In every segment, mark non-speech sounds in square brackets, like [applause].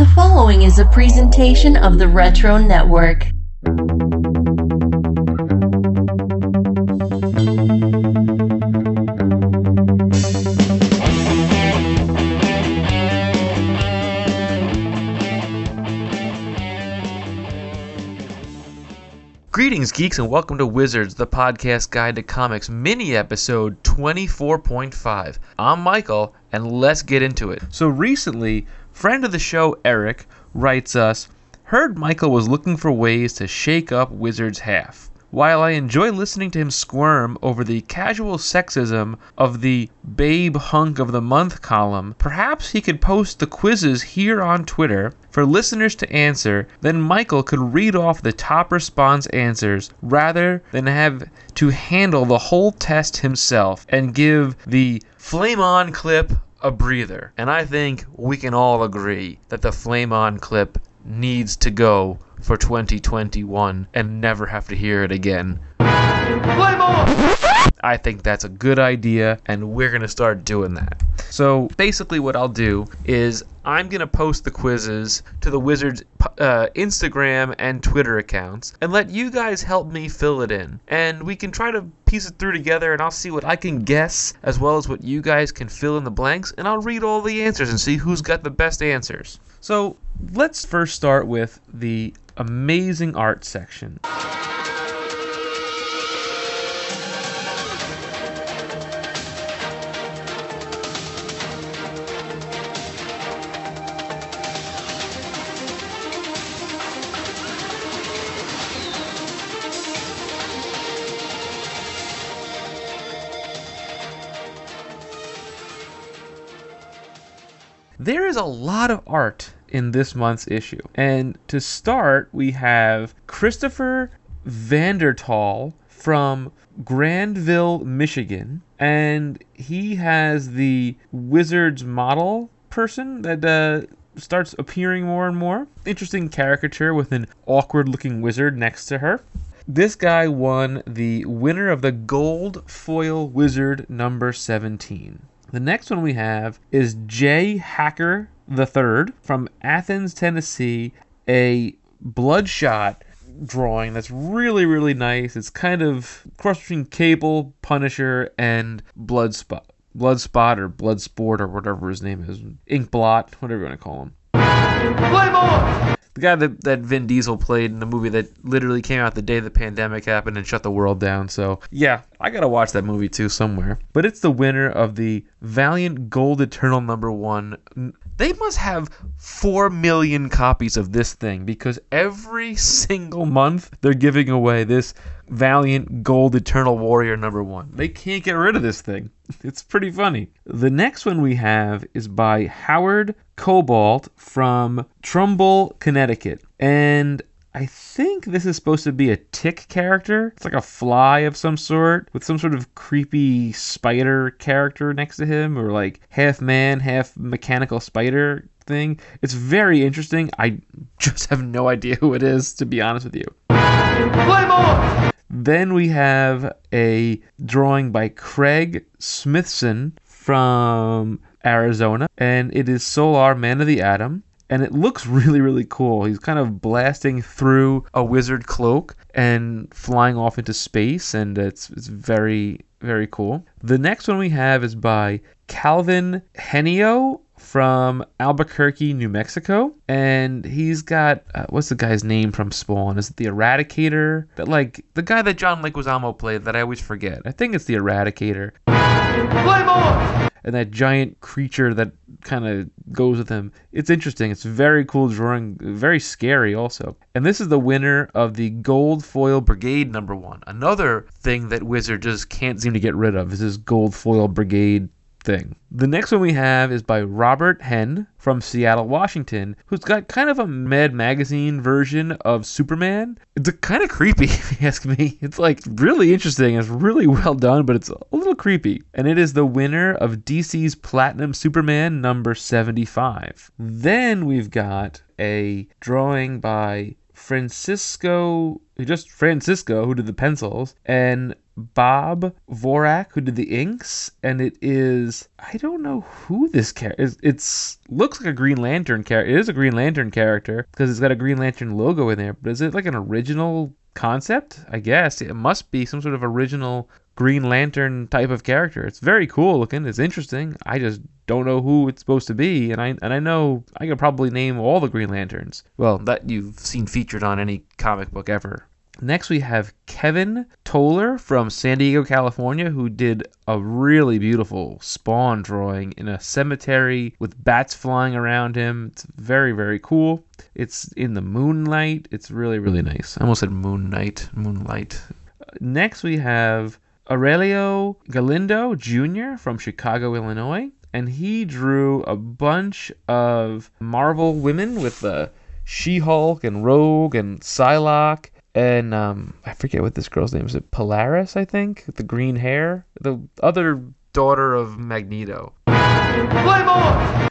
The following is a presentation of the Retro Network. Greetings, geeks, and welcome to Wizards, the podcast guide to comics, mini episode 24.5. I'm Michael, and let's get into it. So, recently, friend of the show, Eric, writes us Heard Michael was looking for ways to shake up Wizards half. While I enjoy listening to him squirm over the casual sexism of the Babe Hunk of the Month column, perhaps he could post the quizzes here on Twitter for listeners to answer, then Michael could read off the top response answers rather than have to handle the whole test himself and give the flame on clip a breather. And I think we can all agree that the flame on clip needs to go for 2021 and never have to hear it again. I think that's a good idea, and we're going to start doing that. So basically, what I'll do is I'm going to post the quizzes to the Wizards uh, Instagram and Twitter accounts and let you guys help me fill it in. And we can try to piece it through together, and I'll see what I can guess as well as what you guys can fill in the blanks, and I'll read all the answers and see who's got the best answers. So let's first start with the amazing art section. There is a lot of art in this month's issue. And to start, we have Christopher Vandertal from Grandville, Michigan, and he has the Wizards model person that uh, starts appearing more and more. Interesting caricature with an awkward looking wizard next to her. This guy won the winner of the Gold Foil Wizard number 17. The next one we have is Jay Hacker the third from Athens, Tennessee, a bloodshot drawing that's really really nice. It's kind of cross between Cable, Punisher, and Bloodspot. Bloodspot or Bloodsport or whatever his name is. Inkblot, whatever you want to call him. The guy that, that Vin Diesel played in the movie that literally came out the day the pandemic happened and shut the world down. So, yeah, I gotta watch that movie too somewhere. But it's the winner of the Valiant Gold Eternal number one they must have 4 million copies of this thing because every single month they're giving away this Valiant Gold Eternal Warrior number one. They can't get rid of this thing. It's pretty funny. The next one we have is by Howard Cobalt from Trumbull, Connecticut. And I think this is supposed to be a tick character. It's like a fly of some sort with some sort of creepy spider character next to him, or like half man, half mechanical spider thing. It's very interesting. I [laughs] just have no idea who it is, to be honest with you. Then we have a drawing by Craig Smithson from Arizona, and it is Solar Man of the Atom and it looks [laughs] really really cool. He's kind of blasting through a wizard cloak and flying off into space, and it's it's very very cool. The next one we have is by Calvin Henio from Albuquerque, New Mexico, and he's got uh, what's the guy's name from Spawn? Is it the Eradicator? That like the guy that John Leguizamo played that I always forget. I think it's the Eradicator. And that giant creature that kind of goes with him. It's interesting. It's very cool drawing, very scary also. And this is the winner of the Gold Foil Brigade number one. Another thing that Wizard just can't seem to get rid of is this Gold Foil Brigade thing. The next one we have is by Robert Henn from Seattle, Washington, who's got kind of a Mad Magazine version of Superman. It's kind of creepy, [laughs] if you ask me. It's like really interesting. It's really well done, but it's a little creepy. And it is the winner of DC's Platinum Superman number 75. Then we've got a drawing by Francisco, just Francisco, who did the pencils, and Bob Vorak who did the inks, and it is I don't know who this character is. It's looks like a Green Lantern character. It is a Green Lantern character because it's got a Green Lantern logo in there. But is it like an original concept? I guess it must be some sort of original Green Lantern type of character. It's very cool looking. It's interesting. I just don't know who it's supposed to be, and I and I know I could probably name all the Green Lanterns. Well, that you've seen featured on any comic book ever. Next, we have Kevin Toller from San Diego, California, who did a really beautiful spawn drawing in a cemetery with bats flying around him. It's very, very cool. It's in the moonlight. It's really, really nice. I almost said moon night, moonlight. Next, we have Aurelio Galindo Jr. from Chicago, Illinois, and he drew a bunch of Marvel women with the She-Hulk and Rogue and Psylocke and um, I forget what this girl's name is. It Polaris, I think, the green hair, the other daughter of Magneto. Play more.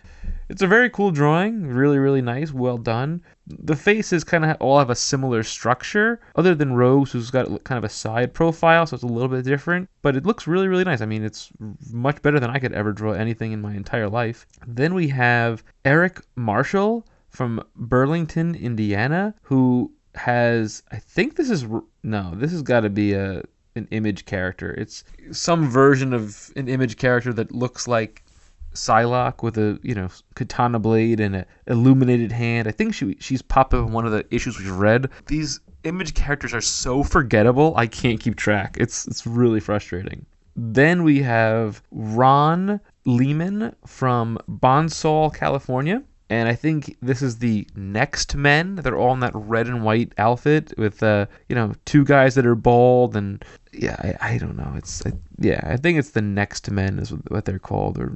It's a very cool drawing, really, really nice, well done. The faces kind of all have a similar structure, other than Rose, who's got kind of a side profile, so it's a little bit different. But it looks really, really nice. I mean, it's much better than I could ever draw anything in my entire life. Then we have Eric Marshall from Burlington, Indiana, who has I think this is no, this has got to be a an image character. It's some version of an image character that looks like Psylocke with a you know katana blade and an illuminated hand. I think she she's popped up in one of the issues we've read. These image characters are so forgettable. I can't keep track. It's it's really frustrating. Then we have Ron Lehman from Bonsall, California and I think this is the next men. They're all in that red and white outfit with, uh, you know, two guys that are bald, and yeah, I, I don't know. It's I, yeah, I think it's the next men is what they're called. Or.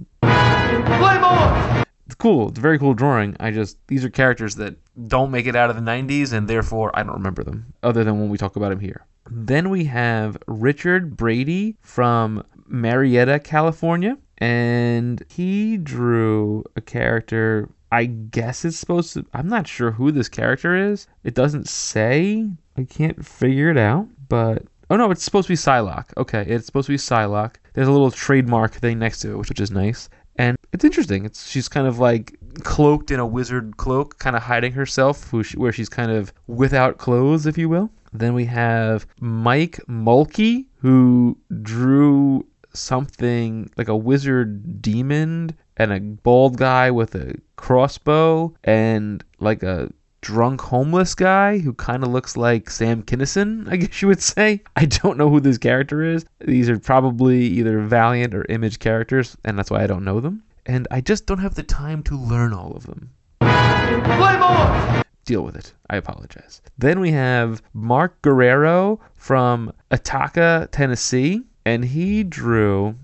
It's cool. It's a very cool drawing. I just these are characters that don't make it out of the '90s, and therefore I don't remember them other than when we talk about them here. Then we have Richard Brady from Marietta, California, and he drew a character I guess it's supposed to. I'm not sure who this character is. It doesn't say. I can't figure it out. But oh no, it's supposed to be Psylocke. Okay, it's supposed to be Psylocke. There's a little trademark thing next to it, which, which is nice. And it's interesting. It's she's kind of like cloaked in a wizard cloak, kind of hiding herself, where she's kind of without clothes, if you will. Then we have Mike Mulkey, who drew something like a wizard demon and a bald guy with a crossbow and like a drunk homeless guy who kind of looks like Sam Kinison, [laughs] I guess you would say. I don't know who this character is. These are probably either Valiant or Image characters, and that's why I don't know them. And I just don't have the time to learn all of them. Play more! Deal with it. I apologize. Then we have Mark Guerrero from Ithaca, Tennessee, and he drew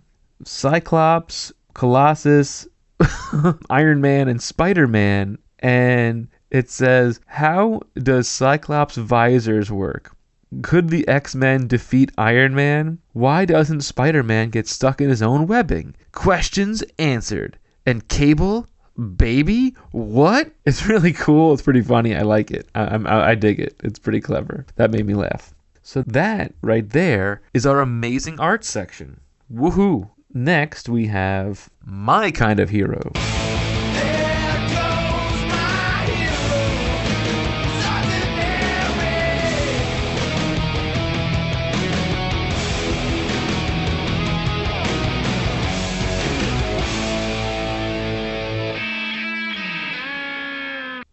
Cyclops, Colossus, [laughs] Iron Man, and Spider Man. And it says, How does Cyclops' visors work? Could the X Men defeat Iron Man? Why doesn't Spider Man get stuck in his own webbing? Questions answered. And Cable? Baby? What? It's really cool. It's pretty funny. I like it. I, I, I dig it. It's pretty clever. That made me laugh. So, that right there is our amazing art section. Woohoo! Next, we have My Kind of Hero.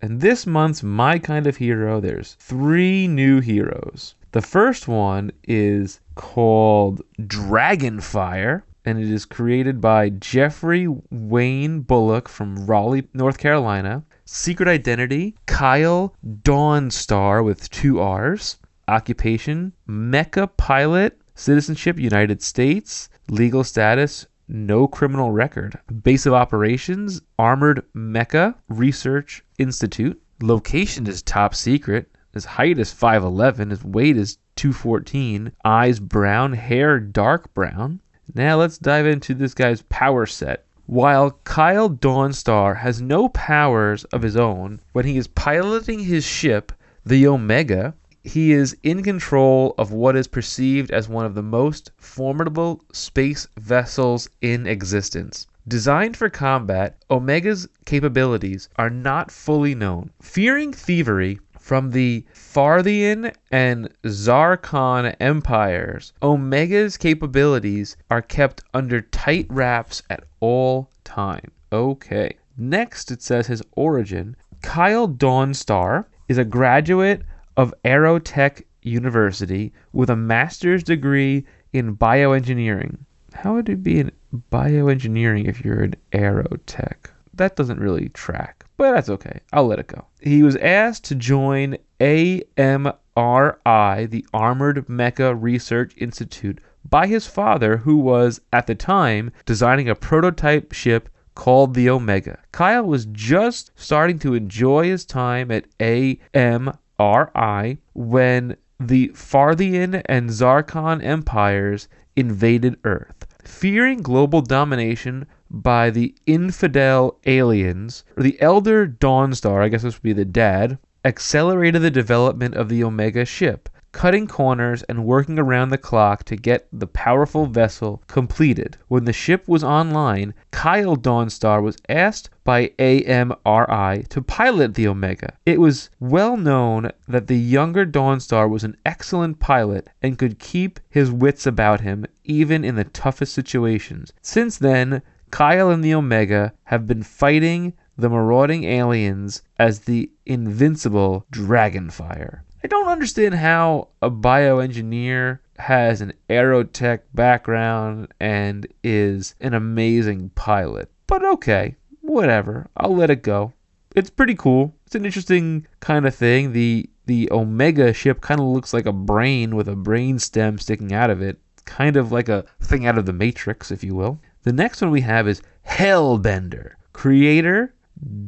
And this month's My Kind of Hero, there's three new heroes. The first one is called Dragonfire and it is created by Jeffrey Wayne Bullock from Raleigh, North Carolina. Secret identity Kyle Dawnstar with two R's. Occupation Mecha pilot. Citizenship United States. Legal status no criminal record. Base of operations Armored Mecha Research Institute. Location is top secret. His height is 5'11. His weight is 214. Eyes brown. Hair dark brown. Now let's dive into this guy's power set. While Kyle Dawnstar has no powers of his own, when he is piloting his ship, the Omega, he is in control of what is perceived as one of the most formidable space vessels in existence. Designed for combat, Omega's capabilities are not fully known. Fearing thievery from the Farthian and Zarkon empires, Omega's capabilities are kept under tight wraps at all time. Okay. Next, it says his origin. Kyle Dawnstar is a graduate of Aerotech University with a master's degree in bioengineering. How would it be in bioengineering if you're an aerotech? That doesn't really track, but that's okay. I'll let it go. He was asked to join AMRI, the Armored Mecha Research Institute, by his father, who was, at the time, designing a prototype ship called the Omega. Kyle was just starting to enjoy his time at AMRI when the Farthian and Zarkon empires invaded Earth. Fearing global domination by the infidel aliens, the elder Dawnstar, I guess this would be the dad, accelerated the development of the Omega ship, cutting corners and working around the clock to get the powerful vessel completed. When the ship was online, Kyle Dawnstar was asked by AMRI to pilot the Omega. It was well known that the younger Dawnstar was an excellent pilot and could keep his wits about him even in the toughest situations. Since then, Kyle and the Omega have been fighting the marauding aliens as the invincible Dragonfire. I don't understand how a bioengineer has an aerotech background and is an amazing pilot. But okay, whatever. I'll let it go. It's pretty cool. It's an interesting kind of thing. The the Omega ship kind of looks like a brain with a brain stem sticking out of it. Kind of like a thing out of the Matrix, if you will. The next one we have is Hellbender. Creator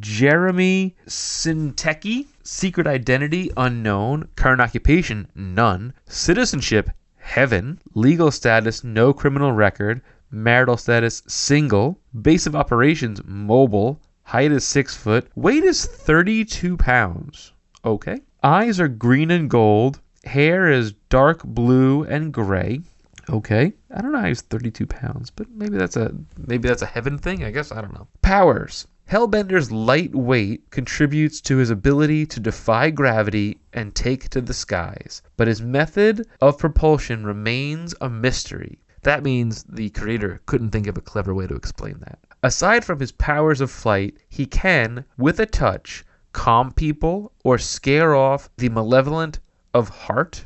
Jeremy Sinteki. Secret identity unknown. Current occupation none. Citizenship heaven. Legal status no criminal record. Marital status single. Base of operations mobile. Height is 6 foot. Weight is 32 pounds. Okay. Eyes are green and gold. Hair is dark blue and gray. Okay. I don't know he's 32 pounds, but maybe that's a maybe that's a heaven thing. I guess I don't know. Powers. Hellbender's light weight contributes to his ability to defy gravity and take to the skies, but his method of propulsion remains a mystery. That means the creator couldn't think of a clever way to explain that. Aside from his powers of flight, he can, with a touch, calm people or scare off the malevolent of heart.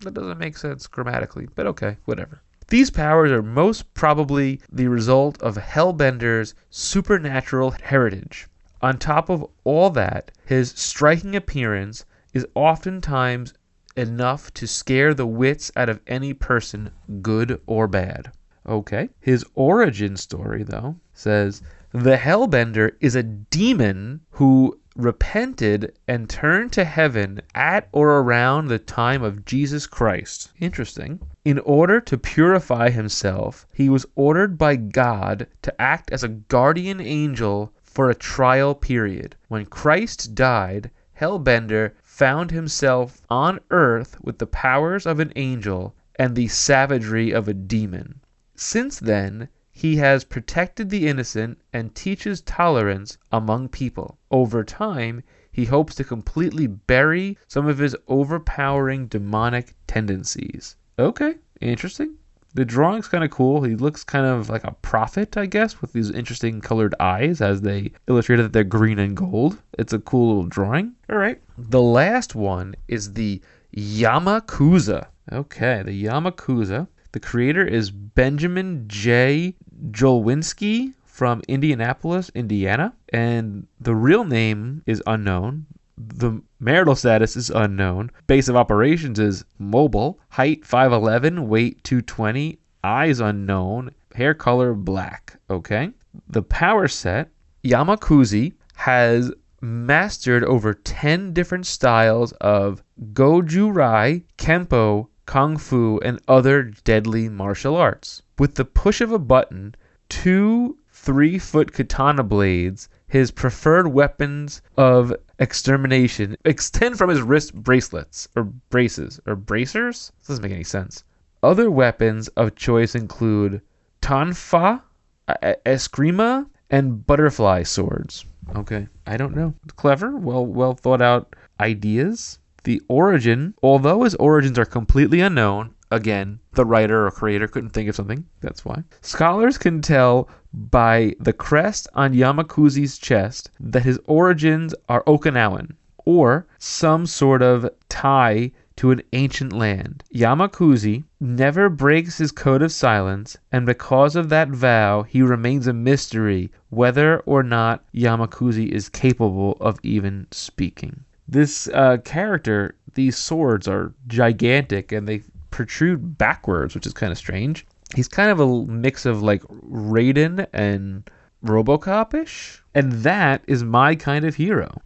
That doesn't make sense grammatically, but okay, whatever. These powers are most probably the result of Hellbender's supernatural heritage. On top of all that, his striking appearance is oftentimes enough to scare the wits out of any person, good or bad. Okay. His origin story, though, says the Hellbender is a demon who repented and turned to heaven at or around the time of Jesus Christ. Interesting. In order to purify himself, he was ordered by God to act as a guardian angel for a trial period. When Christ died, Hellbender found himself on earth with the powers of an angel and the savagery of a demon. Since then, he has protected the innocent and teaches tolerance among people. Over time, he hopes to completely bury some of his overpowering demonic tendencies. Okay, interesting. The drawing's kind of cool. He looks kind of like a prophet, I guess, with these interesting colored eyes as they illustrated that they're green and gold. It's a cool little drawing. All right. The last one is the Yamakuza. Okay, the Yamakuza. The creator is Benjamin J. Jolwinski from Indianapolis, Indiana, and the real name is unknown. The marital status is unknown. Base of operations is mobile. Height 5'11, weight 220, eyes unknown, hair color black. Okay. The power set Yamakuzi has mastered over 10 different styles of Goju Ryu, Kempo, Kung Fu, and other deadly martial arts. With the push of a button, two three foot katana blades, his preferred weapons of extermination extend from his wrist bracelets or braces or bracers. This doesn't make any sense. Other weapons of choice include tonfa, e- eskrima, and butterfly swords. Okay, I don't know. Clever, well, well thought out ideas. The origin, although his origins are completely unknown, again, the writer or creator couldn't think of something. That's why. Scholars can tell by the crest on Yamakuzi's chest that his origins are Okinawan or some sort of tie to an ancient land. Yamakuzi never breaks his code of silence, and because of that vow, he remains a mystery whether or not Yamakuzi is capable of even speaking. This uh, character, these swords are gigantic and they protrude backwards, which is kind of strange. He's kind of a mix of like Raiden and Robocop ish. And that is my kind of hero.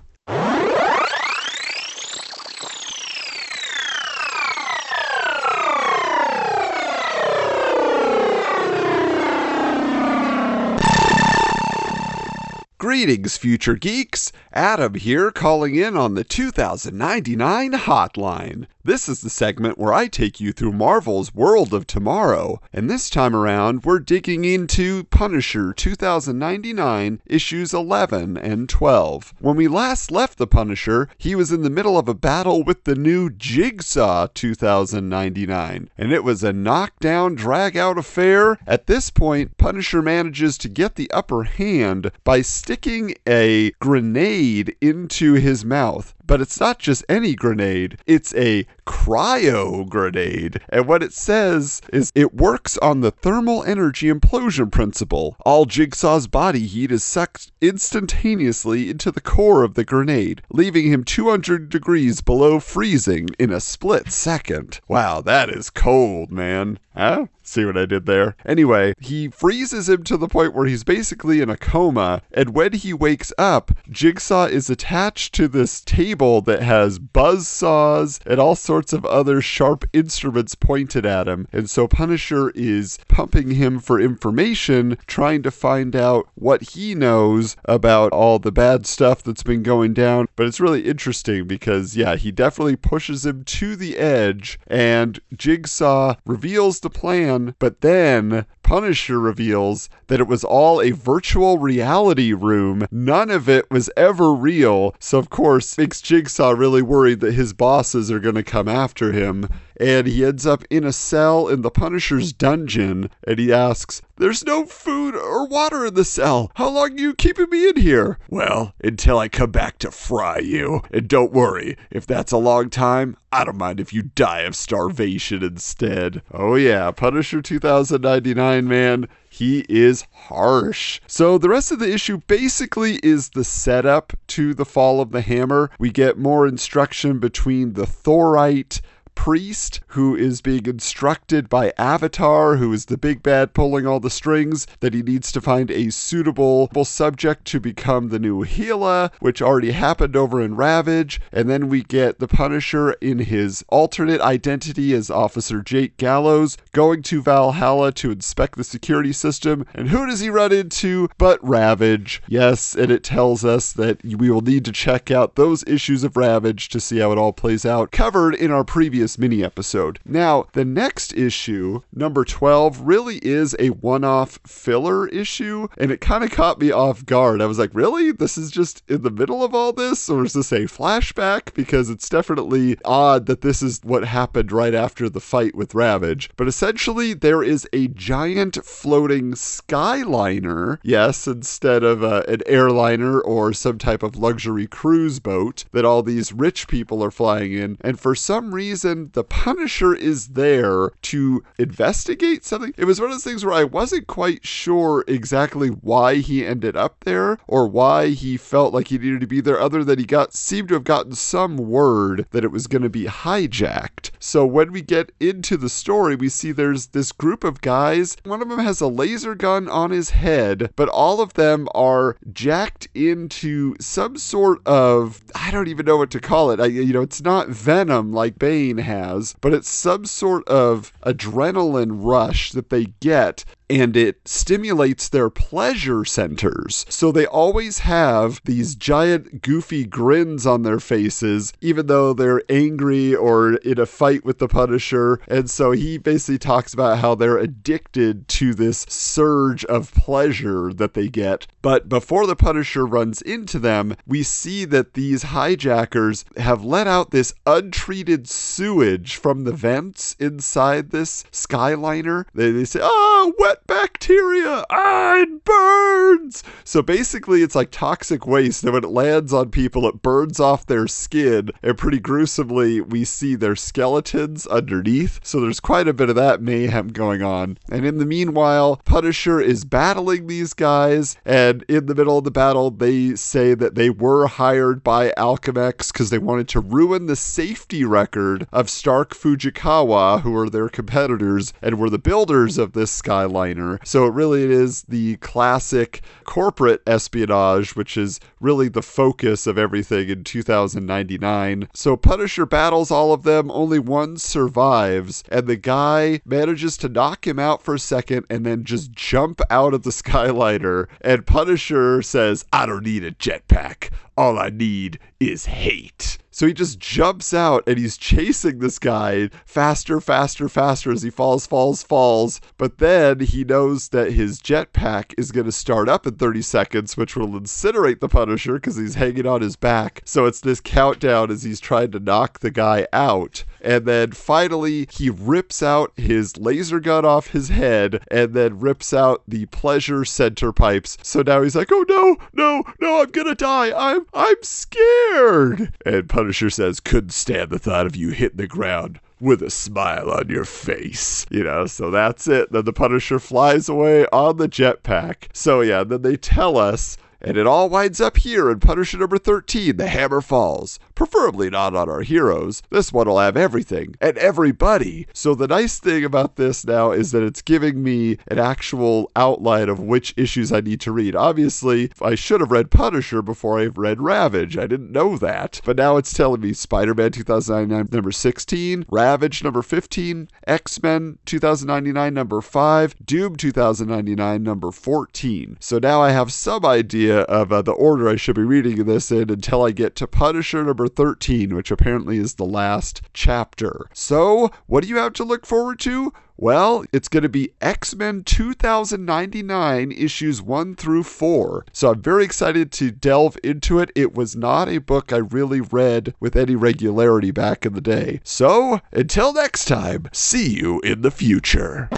Greetings, future geeks. Adam here, calling in on the 2099 hotline. This is the segment where I take you through Marvel's World of Tomorrow, and this time around we're digging into Punisher 2099 issues 11 and 12. When we last left the Punisher, he was in the middle of a battle with the new Jigsaw 2099, and it was a knockdown, drag out affair. At this point, Punisher manages to get the upper hand by sticking a grenade into his mouth. But it's not just any grenade, it's a cryo grenade. And what it says is it works on the thermal energy implosion principle. All Jigsaw's body heat is sucked instantaneously into the core of the grenade, leaving him 200 degrees below freezing in a split second. Wow, that is cold, man. Huh? See what I did there? Anyway, he freezes him to the point where he's basically in a coma, and when he wakes up, Jigsaw is attached to this table that has buzz saws and all sorts of other sharp instruments pointed at him. And so Punisher is pumping him for information, trying to find out what he knows about all the bad stuff that's been going down. But it's really interesting because, yeah, he definitely pushes him to the edge, and Jigsaw reveals the plan, but then Punisher reveals that it was all a virtual reality room. None of it was ever real. So, of course, makes Jigsaw really worried that his bosses are going to come after him. And he ends up in a cell in the Punisher's dungeon. And he asks, There's no food or water in the cell. How long are you keeping me in here? Well, until I come back to fry you. And don't worry, if that's a long time, I don't mind if you die of starvation instead. Oh, yeah, Punisher 2099, man. He is harsh. So, the rest of the issue basically is the setup to the fall of the hammer. We get more instruction between the Thorite priest who is being instructed by Avatar, who is the big bad pulling all the strings, that he needs to find a suitable subject to become the new Gila, which already happened over in Ravage. And then we get the Punisher in his alternate identity as Officer Jake Gallows going to Valhalla to inspect the security system. And who does he run into but Ravage? Yes, and it tells us that we will need to check out those issues of Ravage to see how it all plays out, covered in our previous mini episode. Now, the next issue, number 12, really is a one off filler issue, and it kind of caught me off guard. I was like, really? This is just in the middle of all this, or is this a flashback? Because it's definitely odd that this is what happened right after the fight with Ravage. But essentially, there is a giant floating skyliner, yes, instead of uh, an airliner or some type of luxury cruise boat that all these rich people are flying in. And for some reason, the Punisher is there to investigate something. It was one of those things where I wasn't quite sure exactly why he ended up there or why he felt like he needed to be there, other than he got seemed to have gotten some word that it was going to be hijacked. So when we get into the story, we see there's this group of guys. One of them has a laser gun on his head, but all of them are jacked into some sort of I don't even know what to call it. I, you know, it's not venom like Bane has, but it's some sort of adrenaline rush that they get and it stimulates their pleasure centers. So they always have these giant, goofy grins on their faces, even though they're angry or in a fight with the Punisher. And so he basically talks about how they're addicted to this surge of pleasure that they get. But before the Punisher runs into them, we see that these hijackers have let out this untreated sewage from the vents inside this Skyliner. They, they say, ah, wet bacteria. Ah, it burns. So basically, it's like toxic waste. And when it lands on people, it burns off their skin. And pretty gruesomely, we see their skeletons underneath. So there's quite a bit of that mayhem going on. And in the meanwhile, Punisher is battling these guys. And in the middle of the battle, they say that they were hired by Alchemax because they wanted to ruin the safety record of Stark Fujikawa, who are their competitors and were the builders of this Skyliner. So it really is the classic corporate espionage, which is really the focus of everything in 2099. So Punisher battles all of them, only one survives, and the guy manages to knock him out for a second and then just jump out of the [laughs] Skyliner. And Punisher says, I don't need a jetpack. All I need is hate. So he just jumps out and he's chasing this guy faster, faster, faster as he falls, falls, falls. But then he knows that his jetpack is going to start up in 30 seconds, which will incinerate the Punisher because he's hanging on his back. So it's this countdown as he's trying to knock the guy out. And then finally, he rips out his laser gun off his head and then rips out the pleasure center pipes. So now he's like, oh no, no, no, I'm to die. I'm, I'm scared. And Punisher says, couldn't stand the thought of you hitting the ground with a smile on your face. You know, so that's it. Then the Punisher flies away on the jetpack. So yeah, then they tell us and it all winds up here in Punisher number 13, The Hammer Falls. Preferably not on our heroes. This one will have everything and everybody. So the nice thing about this now is that it's giving me an actual outline of which issues I need to read. Obviously, I should have read Punisher before I read Ravage. I didn't know that. But now it's telling me Spider Man 2099 number 16, Ravage number 15, X Men 2099 number 5, Doom 2099 number 14. So now I have some idea of uh, the order I should be reading this in until I get to Punisher number 13, which apparently is the last chapter. So, what do you have to look forward to? Well, it's going to be X Men 2099 issues 1 through 4. So I'm very excited to delve into it. It was not a book I really read with any regularity back in the day. So until next time, see you in the future.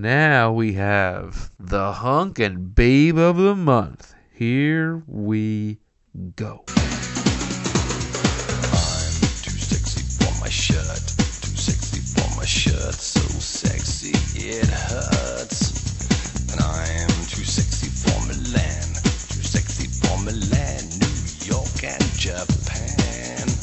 Now we have the hunk and babe of the month. Here we go. Shirt. So sexy it hurts. And I'm too sexy for Milan. Too sexy for Milan, New York, and Japan.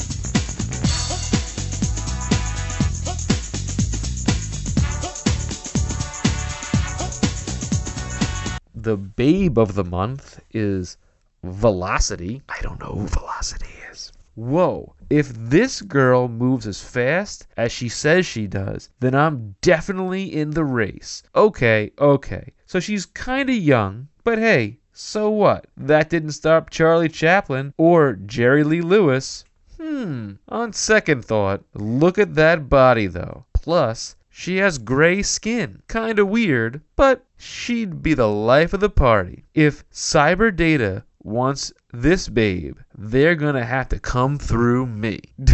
The babe of the month is Velocity. I don't know who Velocity is. Whoa. If this girl moves as fast as she says she does, then I'm definitely in the race. Okay, okay. So she's kinda young, but hey, so what? That didn't stop Charlie Chaplin or Jerry Lee Lewis. Hmm, on second thought, look at that body though. Plus, she has gray skin. Kinda weird, but she'd be the life of the party. If Cyber Data wants this babe, they're gonna have to come through me. [laughs]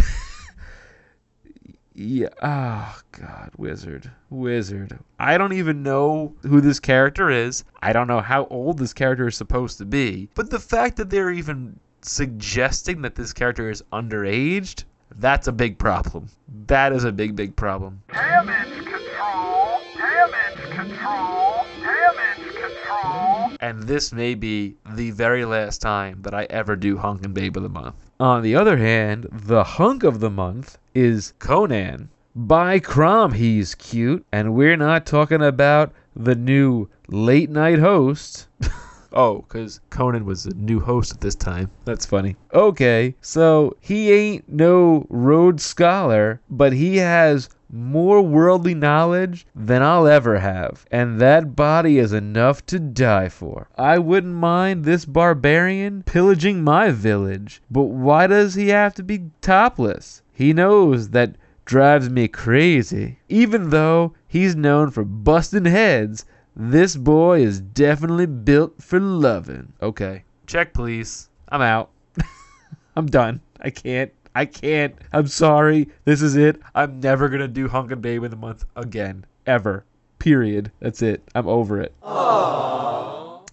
yeah. Oh, God. Wizard. Wizard. I don't even know who this character is. I don't know how old this character is supposed to be. But the fact that they're even suggesting that this character is underaged, that's a big problem. That is a big, big problem. Damage control! Damage control! Damage control! and this may be the very last time that I ever do Hunk and Babe of the Month. On the other hand, the Hunk of the Month is Conan. By Crom, he's cute, and we're not talking about the new late night host. [laughs] oh, because Conan was a new host at this time. That's funny. Okay, so he ain't no Rhodes Scholar, but he has more worldly knowledge than I'll ever have, and that body is enough to die for. I wouldn't mind this barbarian pillaging my village, but why does he have to be topless? He knows that drives me crazy. Even though he's known for busting heads, this boy is definitely built for loving. Okay. Check, please. I'm out. [laughs] I'm done. I can't. I can't. I'm sorry. This is it. I'm never going to do Hunk and Babe in the Month again. Ever. Period. That's it. I'm over it.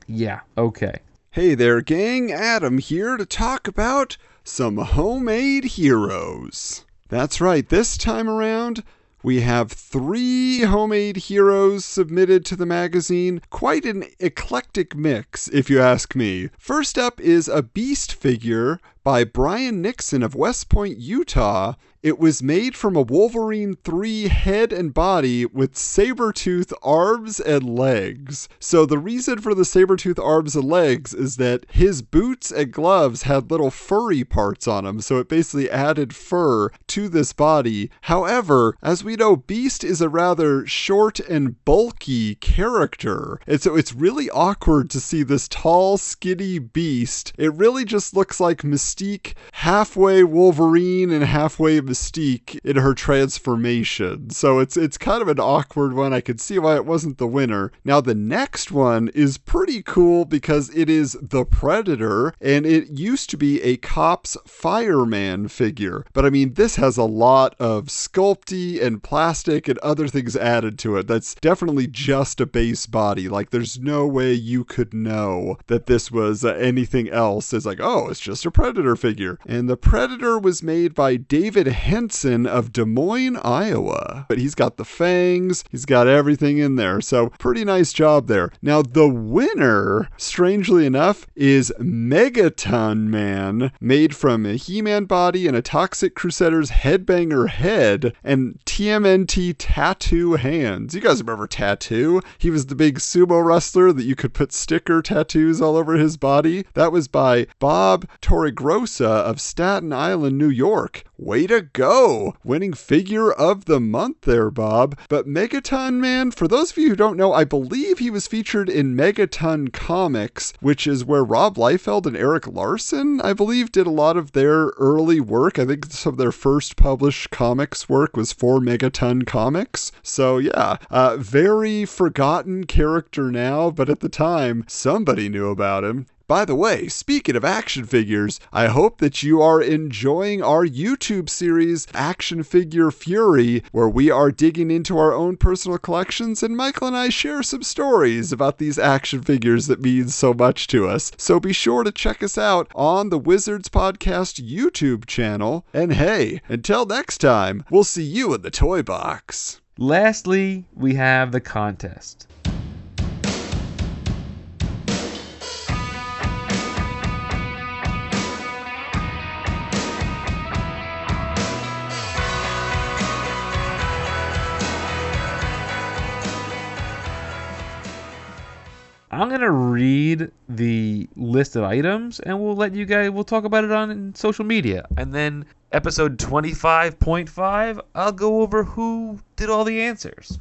Yeah. Okay. Hey there, gang. Adam here to talk about some homemade heroes. That's right, this time around, we have three homemade heroes submitted to the magazine. Quite an eclectic mix, if you ask me. First up is a beast figure by Brian Nixon of West Point, Utah. It was made from a Wolverine 3 head and body with saber-tooth arms and legs. So the reason for the saber-tooth arms and legs is that his boots and gloves had little furry parts on them, so it basically added fur to this body. However, as we know, Beast is a rather short and bulky character. And so it's really awkward to see this tall, skinny beast. It really just looks like Mystique halfway Wolverine and halfway Mystique in her transformation. So it's it's kind of an awkward one. I could see why it wasn't the winner. Now the next one is pretty cool because it is the Predator and it used to be a Cops fireman figure. But I mean this has a lot of sculpty and plastic and other things added to it. That's definitely just a base body. Like there's no way you could know that this was uh, anything else. It's like, oh, it's just a Predator figure. And the Predator was made by David Henson of Des Moines, Iowa. But he's got the fangs, he's got everything in there. So, pretty nice job there. Now, the winner, strangely enough, is Megaton Man, made from a He Man body and a Toxic Crusader's headbanger head and TMNT tattoo hands. You guys remember Tattoo? He was the big sumo wrestler that you could put sticker tattoos all over his body. That was by Bob Torregrossa of Staten Island, New York. Way to go! Winning figure of the month there, Bob. But Megaton Man, for those of you who don't know, I believe he was featured in Megaton Comics, which is where Rob Liefeld and Erik Larsen, I believe, did a lot of their early work. I think some of their first published comics work was for Megaton Comics. So yeah, uh, very forgotten character now, but at the time, somebody knew about him. By the way, speaking of action figures, I hope that you are enjoying our YouTube series, Action Figure Fury, where we are digging into our own personal collections and Michael and I share some stories about these action figures that mean so much to us. So be sure to check us out on the Wizards Podcast YouTube channel. And hey, until next time, we'll see you in the toy box. Lastly, we have the contest. I'm gonna read the list of items, and we'll let you guys. We'll talk about it on social media, and then episode 25.5, I'll go over who did all the answers.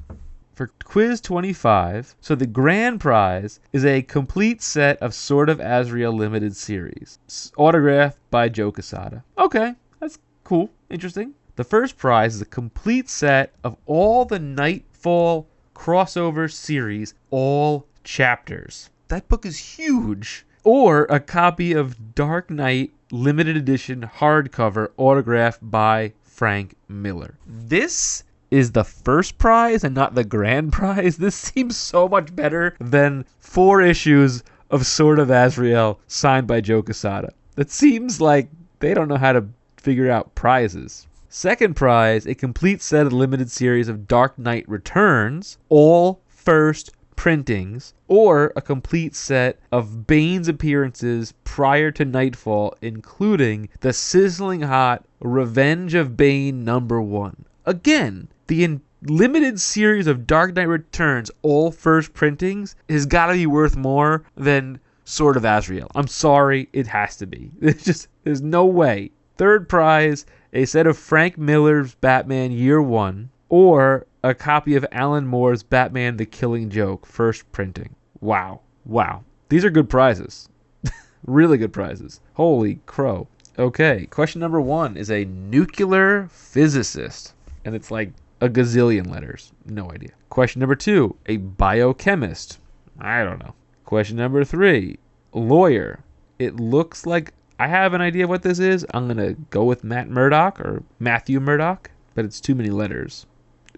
For quiz 25, so the grand prize is a complete set of Sword of Azrael limited series, autographed by Joe Quesada. Okay, that's cool, interesting. The first prize is a complete set of all the Knightfall crossover series, all chapters. That book is huge. Or a copy of Dark Knight limited edition hardcover autographed by Frank Miller. This is the first prize and not the grand [laughs] prize. This seems so much better than four issues of Sword of Azrael signed by Joe Quesada. That seems like they don't know how to figure out prizes. Second prize, a complete set of limited series of Dark Knight Returns, all first printings, or a complete set of Bane's appearances prior to Knightfall, including the sizzling hot Revenge of Bane number one. Again, the in- limited series of Dark Knight Returns, all first printings, has got to be worth more than Sword of Azrael. I'm sorry, it has to be. [laughs] It's just, there's no way. Third prize, a set of Frank Miller's Batman Year One. Or a copy of Alan Moore's Batman the Killing Joke, first printing. Wow. Wow. These are good prizes. [laughs] really good prizes. Holy crow. Okay, question number one is a nuclear physicist. And it's like a gazillion letters. No idea. Question number two, a biochemist. I don't know. Question number three, lawyer. It looks like I have an idea what this is. I'm going to go with Matt Murdock or Matthew Murdock, but it's too many letters.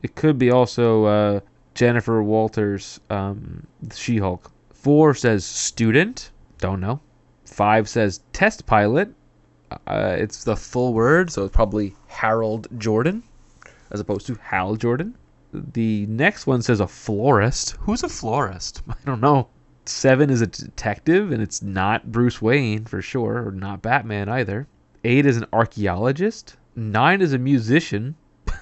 It could be also uh, Jennifer Walters, um, She Hulk. Four says student. Don't know. Five says test pilot. Uh, it's the full word, so it's probably Harold Jordan as opposed to Hal Jordan. The next one says a florist. Who's a florist? [laughs] I don't know. Seven is a detective, and it's not Bruce Wayne for sure, or not Batman either. Eight is an archaeologist. Nine is a musician.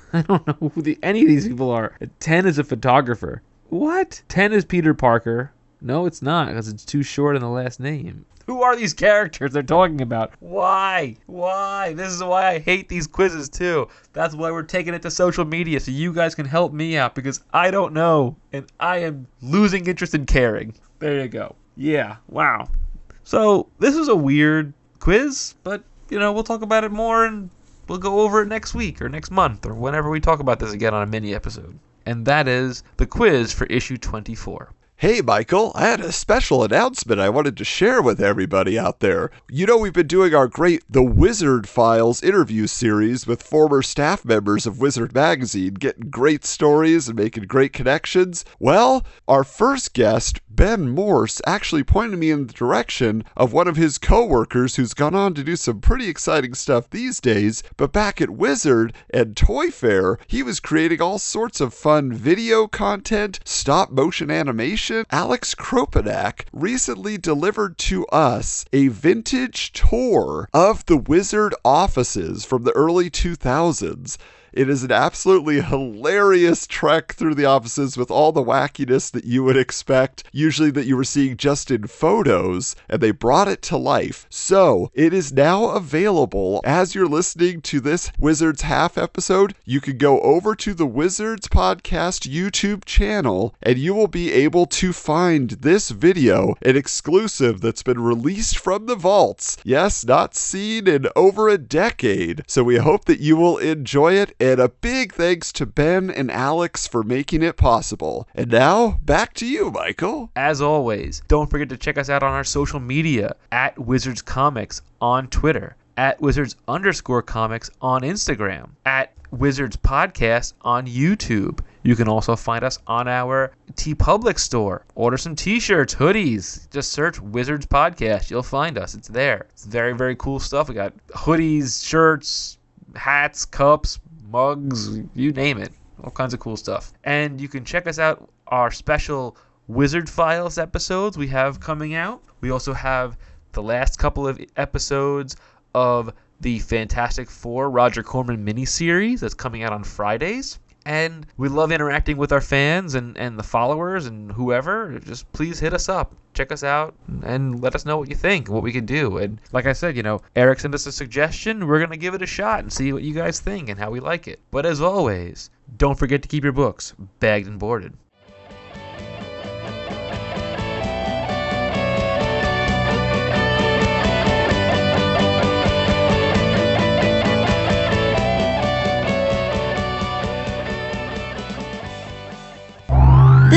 [laughs] I don't know who the, any of these people are. Ten is a photographer. What? Ten is Peter Parker. No, it's not, because it's too short in the last name. Who are these characters they're talking about? Why? Why? This is why I hate these quizzes too. That's why we're taking it to social media so you guys can help me out because I don't know and I am losing interest in caring. There you go. Yeah, wow. So, this is a weird quiz, but you know, we'll talk about it more and we'll go over it next week or next month or whenever we talk about this again on a mini episode. And that is the quiz for issue 24. Hey, Michael, I had a special announcement I wanted to share with everybody out there. You know, we've been doing our great The Wizard Files interview series with former staff members of Wizard Magazine, getting great stories and making great connections. Well, our first guest, Ben Morse, actually pointed me in the direction of one of his coworkers who's gone on to do some pretty exciting stuff these days. But back at Wizard and Toy Fair, he was creating all sorts of fun video content, stop motion animation Alex Kropanak recently delivered to us a vintage tour of the Wizard offices from the early 2000s. It is an absolutely hilarious trek through the offices with all the wackiness that you would expect, usually that you were seeing just in photos, and they brought it to life. So it is now available as you're listening to this Wizards Half episode. You can go over to the Wizards Podcast YouTube channel and you will be able to find this video, an exclusive that's been released from the vaults. Yes, not seen in over a decade. So we hope that you will enjoy it and a big thanks to Ben and Alex for making it possible. And now, back to you, Michael. As always, don't forget to check us out on our social media at Wizards Comics on Twitter, at Wizards underscore comics on Instagram, at Wizards Podcast on YouTube. You can also find us on our TeePublic store. Order some t shirts, hoodies. Just search Wizards Podcast. You'll find us. It's there. It's very, very cool stuff. We got hoodies, shirts, hats, cups, mugs, you name it. All kinds of cool stuff. And you can check us out our special Wizard Files episodes we have coming out. We also have the last couple of episodes of the Fantastic Four Roger Corman miniseries that's coming out on Fridays. And we love interacting with our fans and, and the followers and whoever. Just please hit us up. Check us out and let us know what you think, what we can do. And like I said, you know, Eric sent us a suggestion. We're going to give it a shot and see what you guys think and how we like it. But as always, don't forget to keep your books bagged and boarded.